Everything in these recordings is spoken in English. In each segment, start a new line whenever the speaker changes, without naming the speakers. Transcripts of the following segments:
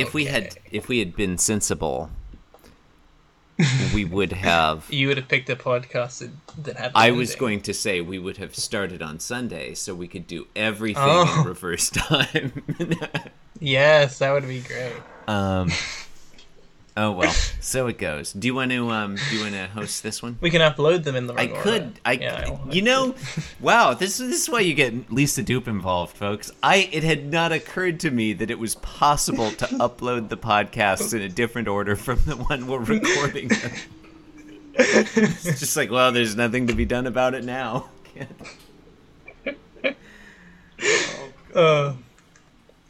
if we had if we had been sensible, we would have.
You would have picked a podcast that, that had.
I was going to say we would have started on Sunday, so we could do everything
Oh.
in reverse time.
Yes, that would be great.
um. Oh well, so it goes. Do you want to um? Do you want to host this one?
We can upload them in the.
I
wrong
could.
order.
I.
Yeah, I'll-
you know, wow. This this is why you get Lisa Dupe involved, folks. I. It had not occurred to me that it was possible to upload the podcasts in a different order from the one we're recording. them. it's just like, well, there's nothing to be done about it now.
Uh,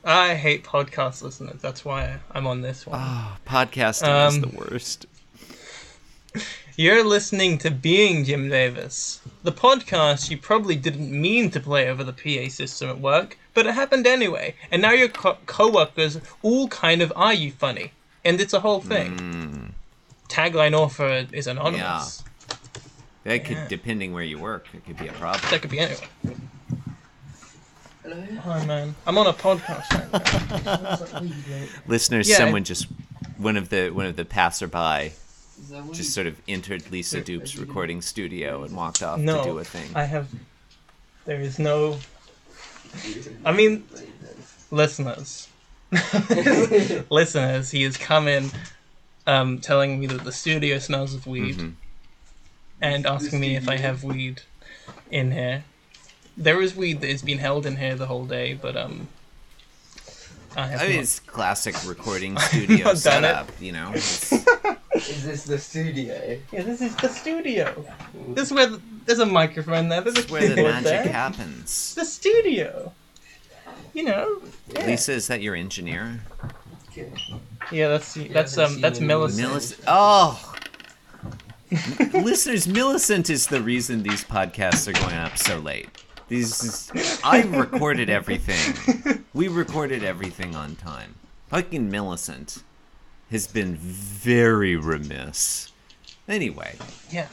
I hate podcast listeners. That's why I'm on this one.
Oh, podcasting is
Um,
the worst.
You're listening to Being Jim Davis, the podcast you probably didn't mean to play over the PA system at work, but it happened anyway, and now your co- coworkers all kind of are you funny, and it's a whole thing.
Hmm.
Tagline offer is anonymous.
That could,
yeah.
depending where you work, it could be a problem.
That could be anyone. Hi man, I'm on a podcast. Now.
Listeners,
Yeah,
someone just one of the one of the passerby just sort of entered Lisa Dupe's recording studio and walked off to do a thing.
I have. There is no. I mean, listeners, listeners, he has come in, um, telling me that the studio smells of weed,
Mhm.
and asking me if I have weed in here. There is weed that has been held in here the whole day, but um, I have
I mean,
not-
it's classic recording studio
not done
setup, you know.
Is this the studio?
Yeah, this is the studio. This is where the, there's a microphone there. There's a
It's where the magic
there.
happens.
The studio. You know. Yeah.
Lisa, is that your engineer?
Yeah, that's that's um that's
seen
Millicent.
Millicent. Oh, listeners, Millicent is the reason these podcasts are going up so late. These, is, I recorded everything. We recorded everything on time. Fucking Millicent has been very remiss. Anyway,
Yeah.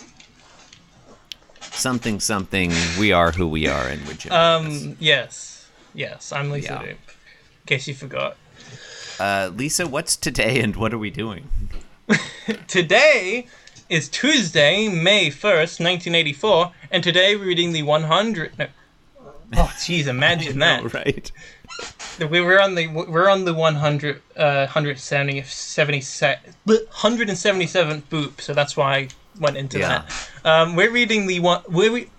something, something. We are who we are, and we're
Um. Yes. Yes. I'm Lisa
Yeah.
Dupe. In case you forgot.
Uh, Lisa, what's today, and what are we doing?
Today is Tuesday, May first, 1984, and today we're reading the 100. No. Oh, jeez! Imagine that.
right?
We were on the we're on the 100 uh 170 70 177th boop, so that's why I went into
Yeah.
that. Um, we're reading the one. We're re-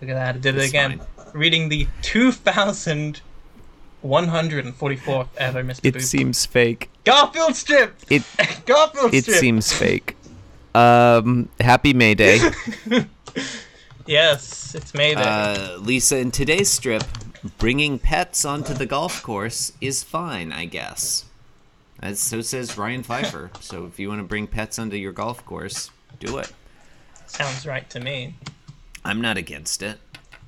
look at that! I did it
It's
again. Reading the 2144th ever Mr.
It
Boop.
seems fake.
Garfield strip.
It
Garfield strip.
it seems fake. Um, happy May Day.
yes, it's Mayday.
Uh, Lisa, in today's strip, bringing pets onto the golf course is fine, I guess. As so says Ryan Pfeiffer. so if you want to bring pets onto your golf course, do it.
Sounds right to me.
I'm not against it.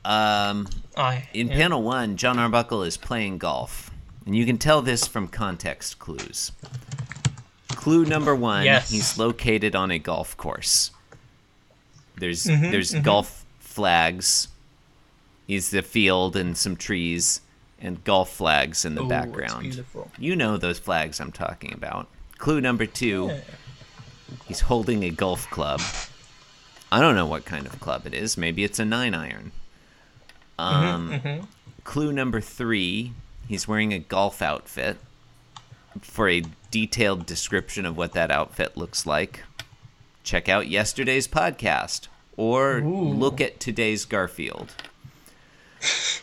Um,
I
in
yeah.
panel one, Jon Arbuckle is playing golf, and you can tell this from context clues. Clue number one:
Yes.
he's located on a golf course. There's
Mm-hmm,
there's golf flags. He's the field and some trees and golf flags in the
Ooh,
background.
beautiful.
You know those flags I'm talking about. Clue number two:
Yeah.
he's holding a golf club. I don't know what kind of club it is. Maybe it's a nine iron. Um,
mhm.
Clue number three: he's wearing a golf outfit. For a detailed description of what that outfit looks like, check out yesterday's podcast or
Ooh.
look at today's Garfield.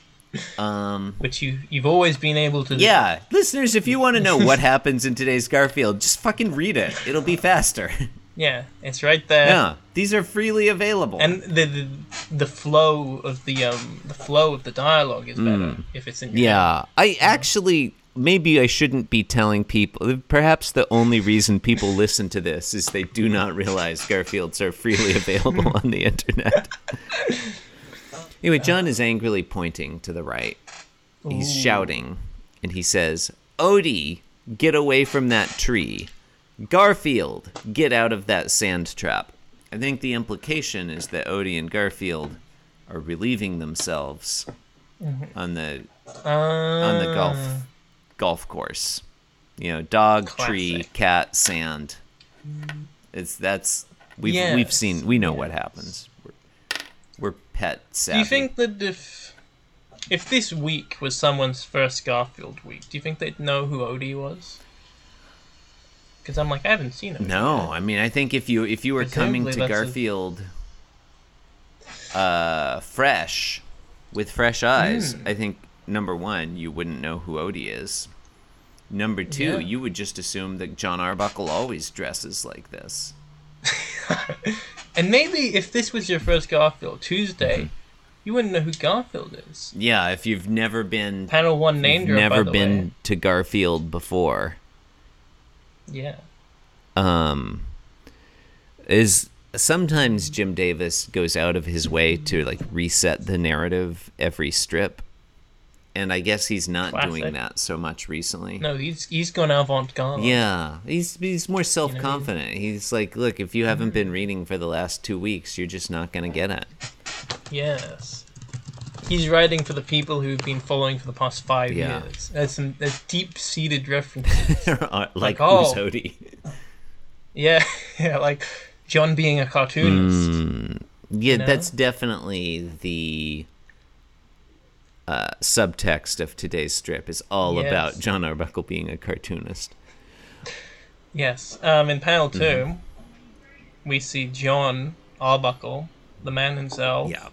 Um,
Which you you've always been able to. do.
yeah, listeners, if you want to know what happens in today's Garfield, just fucking read it. It'll be faster.
Yeah, it's right there.
yeah, these are freely available.
And the, the the flow of the um the flow of the dialogue is better if it's in.
Yeah, I actually maybe I shouldn't be telling people. Perhaps the only reason people listen to this is they do not realize Garfields are freely available on the internet. anyway, Jon is angrily pointing to the right. He's shouting, and he says, "Odie, get away from that tree! Garfield, get out of that sand trap!" I think the implication is that Odie and Garfield are relieving themselves on the
Uh,
on the golf golf course. You know, dog, tree, cat, sand. It's that's we've we've seen we know what happens. We're, we're pet savvy.
Do you think that if if this week was someone's first Garfield week, do you think they'd know who Odie was? Because I'm like, I haven't seen him.
No, I mean I think if you if you were coming to
that's a-
Garfield uh fresh with fresh eyes,
Hmm.
I think number 1 you wouldn't know who Odie is. Number 2,
Yeah.
you would just assume that Jon Arbuckle always dresses like this.
And maybe if this was your first Garfield Tuesday,
Mm-hmm.
you wouldn't know who Garfield is.
Yeah, if you've never been
Panel one named
never
by the
been
way.
to Garfield before.
Yeah.
um is sometimes Jim Davis goes out of his way to like reset the narrative every strip. And I guess he's not doing that so much recently.
No, he's he's going gone avant garde.
Yeah, he's he's more self-confident. He's like, "Look, if you haven't been reading for the last 2 weeks, you're just not going to get it."
Yes. He's writing for the people who've been following for the past five
Yeah.
years. There's some there's deep-seated references.
like
Like,
who's
oh. Yeah, yeah, like Jon being a cartoonist.
Mm, yeah,
know?
that's definitely the uh, subtext of today's strip. Is all
Yes.
about Jon Arbuckle being a cartoonist.
Yes. Um, in panel 2
Mm-hmm.
we see Jon Arbuckle, the man himself.
Yeah.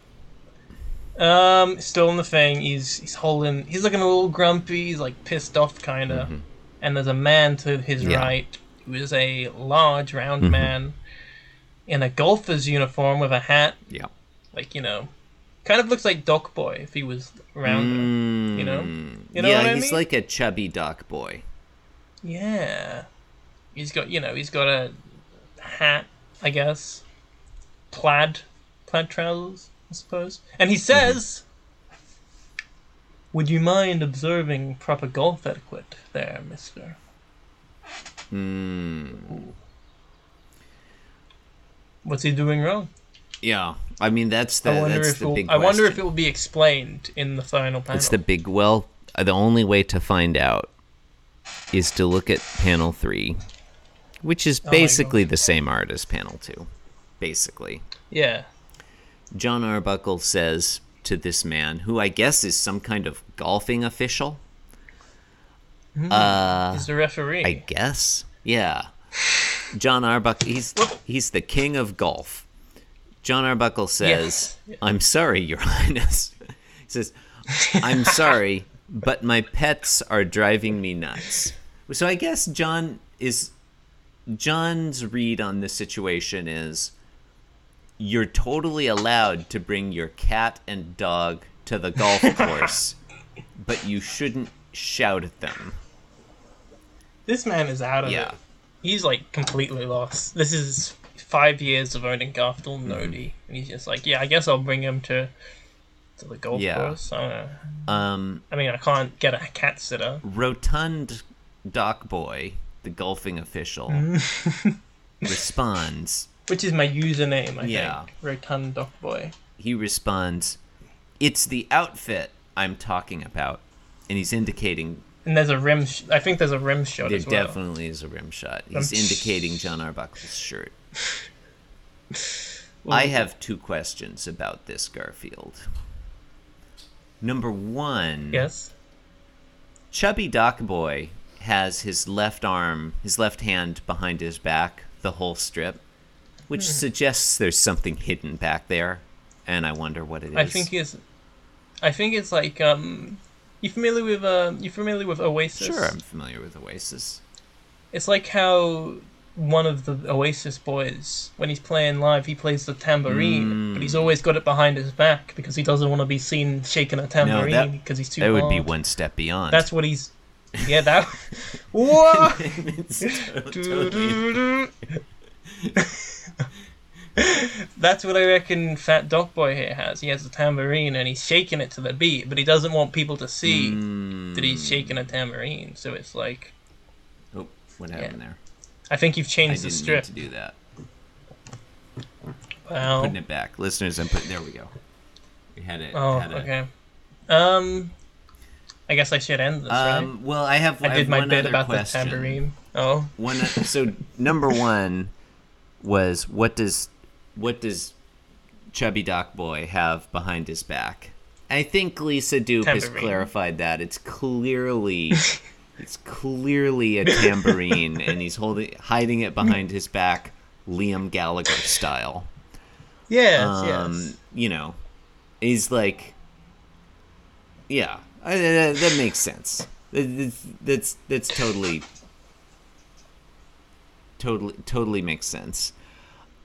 Um, still in the thing. He's he's holding. He's looking a little grumpy. He's like pissed off, kind of. And there's a man to his
Mm-hmm. Yeah. Mm-hmm.
right who is a large, round man in a golfer's uniform with a hat.
Yeah.
Like you know, kind of looks like Doc Boy if he was rounder. you know? You know
yeah,
what I
he's
mean?
like a chubby Doc Boy.
Yeah. He's got you know he's got a hat, I guess, plaid, plaid trousers, I suppose. And he says, "Would you mind observing proper golf etiquette, there, Mister?"
Hmm.
What's he doing wrong?
Yeah, I mean that's the
I wonder
that's
if
the
it'll. I wonder if it will be explained in the final panel.
It's the big. Well, the only way to find out is to look at panel three, which is
Oh
basically the same art as panel two. Basically,
yeah.
Jon Arbuckle says to this man, who I guess is some kind of golfing official. Uh,
He's the referee.
I guess. Yeah. Jon Arbuckle, he's he's the king of golf. Jon Arbuckle says,
Yes.
"I'm sorry, Your Highness." He says, "I'm sorry, but my pets are driving me nuts." So I guess Jon is Jon's read on this situation is you're totally allowed to bring your cat and dog to the golf course, but you shouldn't shout at them.
This man is out of
Yeah.
it. He's like completely lost. This is five years of owning Garfield
Mm-hmm.
and and he's just like, yeah, I guess I'll bring him to to the golf
Yeah.
course. I, don't know.
Um,
I mean, I can't get a cat sitter.
rotund Doc Boy, the golfing official, responds.
Which is my username, I
Yeah.
think. Rotund Doc Boy.
He responds, "It's the outfit I'm talking about," and he's indicating
And there's a rim. Sh- I think there's a rim shot
there
as well.
definitely is a rim shot. He's
Um,
indicating Jon Arbuckle's shirt. I have two questions about this Garfield. Number one,
Yes.
Chubby Doc Boy has his left arm, his left hand behind his back the whole strip, which
Hmm.
suggests there's something hidden back there, and I wonder what it is.
I think it's. I think it's like um. You familiar with uh? You familiar with Oasis?
sure I'm familiar with Oasis.
It's like how one of the Oasis boys, when he's playing live, he plays the tambourine, mm. but he's always got it behind his back because he doesn't want to be seen shaking a tambourine because he's too
That would be one step beyond.
That's what he's. Yeah, that. what?
Totally-
That's what I reckon Fat Doc Boy here has. He has a tambourine and he's shaking it to the beat, but he doesn't want people to see that he's shaking a mm. tambourine. So it's like,
Oh, what happened there?
I think you've changed the strip.
to do that.
Wow.
Putting it back, listeners. I'm putting. There we go. We had it.
Oh,
had
okay. Um, I guess I should end this, right?
Um, well, I have.
I did
have
my bit about
question.
the tambourine. Oh,
One. So number one was what does what does Chubby Doc Boy have behind his back? I think Lisa Dupe has clarified that it's clearly it's clearly a tambourine, and he's holding hiding it behind his back, Liam Gallagher style.
Yeah, yes,
um,
yes.
you know, he's like, yeah, I, that, that makes sense. That's that's that's totally, totally, totally makes sense.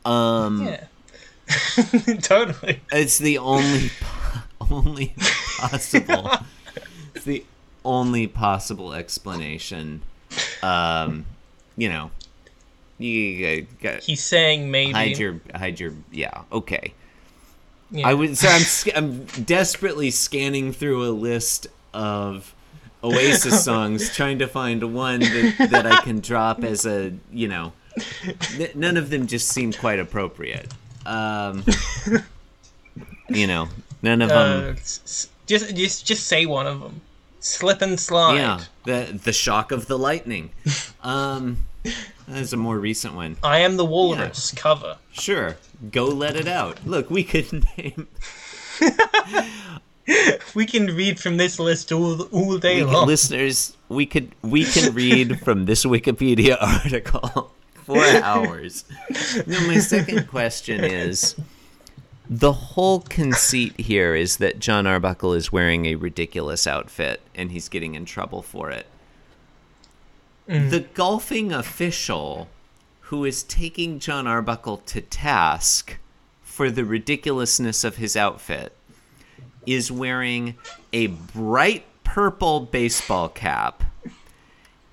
Um,
Yeah. totally.
it's the only, only possible. it's the only possible explanation. Um, you know, you got
He's saying maybe.
hide your hide your yeah okay.
yeah.
I would. So I'm. I'm desperately scanning through a list of Oasis songs, trying to find one that, that I can drop as a. You know, n- none of them just seem quite appropriate. Um, you know, none of
Uh,
them.
just, just, just say one of them. Slip and slide.
Yeah, the the shock of the lightning. Um, that's a more recent one.
I am the walrus cover.
Sure, go let it out. Look, we could name.
We can read from this list all all day
we
long.
listeners, we could we can read from this Wikipedia article for hours. Now, my second question is: the whole conceit here is that Jon Arbuckle is wearing a ridiculous outfit and he's getting in trouble for it. Mm. The golfing official who is taking Jon Arbuckle to task for the ridiculousness of his outfit is wearing a bright purple baseball cap,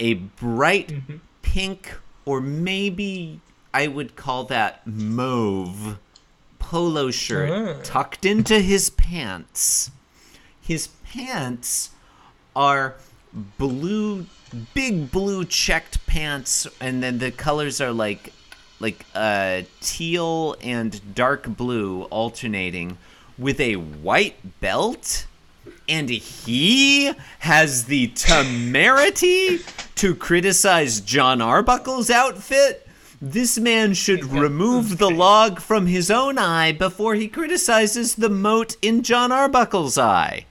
a bright mm-hmm. pink, or maybe I would call that mauve polo shirt
Ah.
tucked into his pants. His pants are blue, big blue checked pants, and then the colors are like like uh, teal and dark blue alternating with a white belt and he has the temerity to criticize Jon Arbuckle's outfit. This man should remove the log from his own eye before he criticizes the mote in Jon Arbuckle's eye.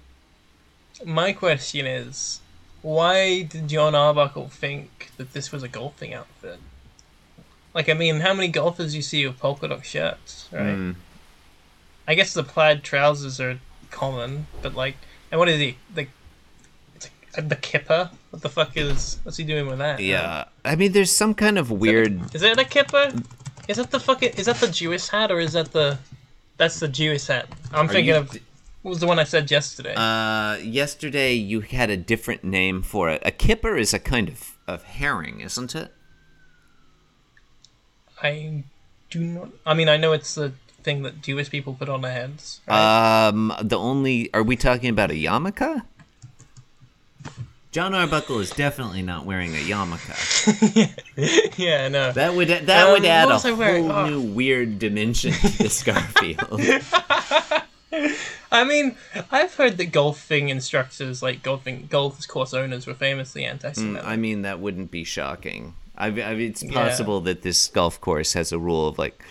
My question is, why did Jon Arbuckle think that this was a golfing outfit? Like, I mean, how many golfers you see with polka dot shirts, right?
Hmm.
I guess the plaid trousers are common, but like, and what is he? Like, the kipper? What the fuck is? What's he doing with that?
Yeah, I mean, there's some kind of weird.
Is it a kipper? Is that the fucking? Is that the Jewish hat or is that the? That's the Jewish hat. I'm
Are
thinking
you-
of. What was the one I said yesterday?
Uh, yesterday you had a different name for it. A kipper is a kind of, of herring, isn't it?
I do not. I mean, I know it's the thing that Jewish people put on their heads. Right?
Um, the only are we talking about a yarmulke? Jon Arbuckle is definitely not wearing a yarmulke.
yeah, know.
That would that
Um,
would add a
was I wearing?
whole
Oh.
new weird dimension to this Garfield.
I mean, I've heard that golfing instructors, like golfing golf course owners, were famously anti-Semitic.
I mean, that wouldn't be shocking. I, I mean, it's
Yeah.
possible that this golf course has a rule of like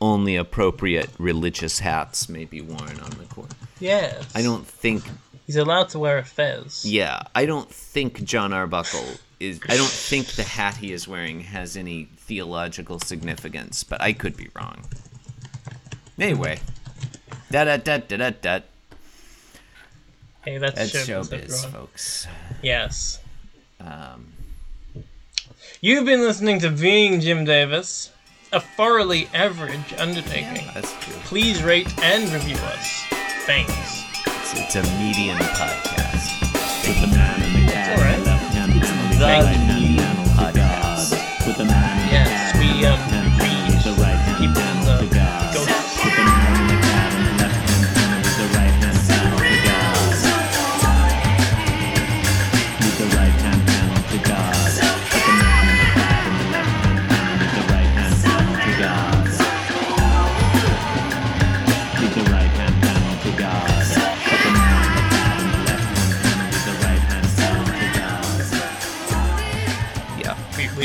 only appropriate religious hats may be worn on the course.
Yeah.
I don't think
He's allowed to wear a fez.
Yeah, I don't think Jon Arbuckle is. I don't think the hat he is wearing has any theological significance, but I could be wrong. Anyway, da da da da da da.
Hey, that's,
That's
showbiz,
showbiz, folks.
Yes.
Um,
You've been listening to Being Jim Davis, a thoroughly average undertaking.
that's true.
Please rate and review us. Thanks.
It's, it's a median podcast.
With the man in the cat
alright.
on the left hand panel,
The median
panel to God.
podcast.
With the man in the
Yes,
cat
we, um,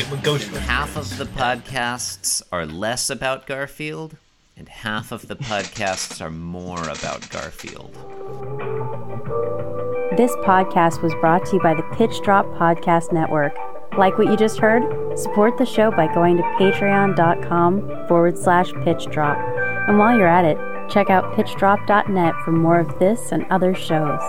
half of the podcasts are less about Garfield, and half of the podcasts are more about Garfield.
This podcast was brought to you by the Pitch Drop Podcast Network. Like what you just heard? Support the show by going to patreon.com forward slash pitch drop. And while you're at it, check out pitchdrop.net for more of this and other shows.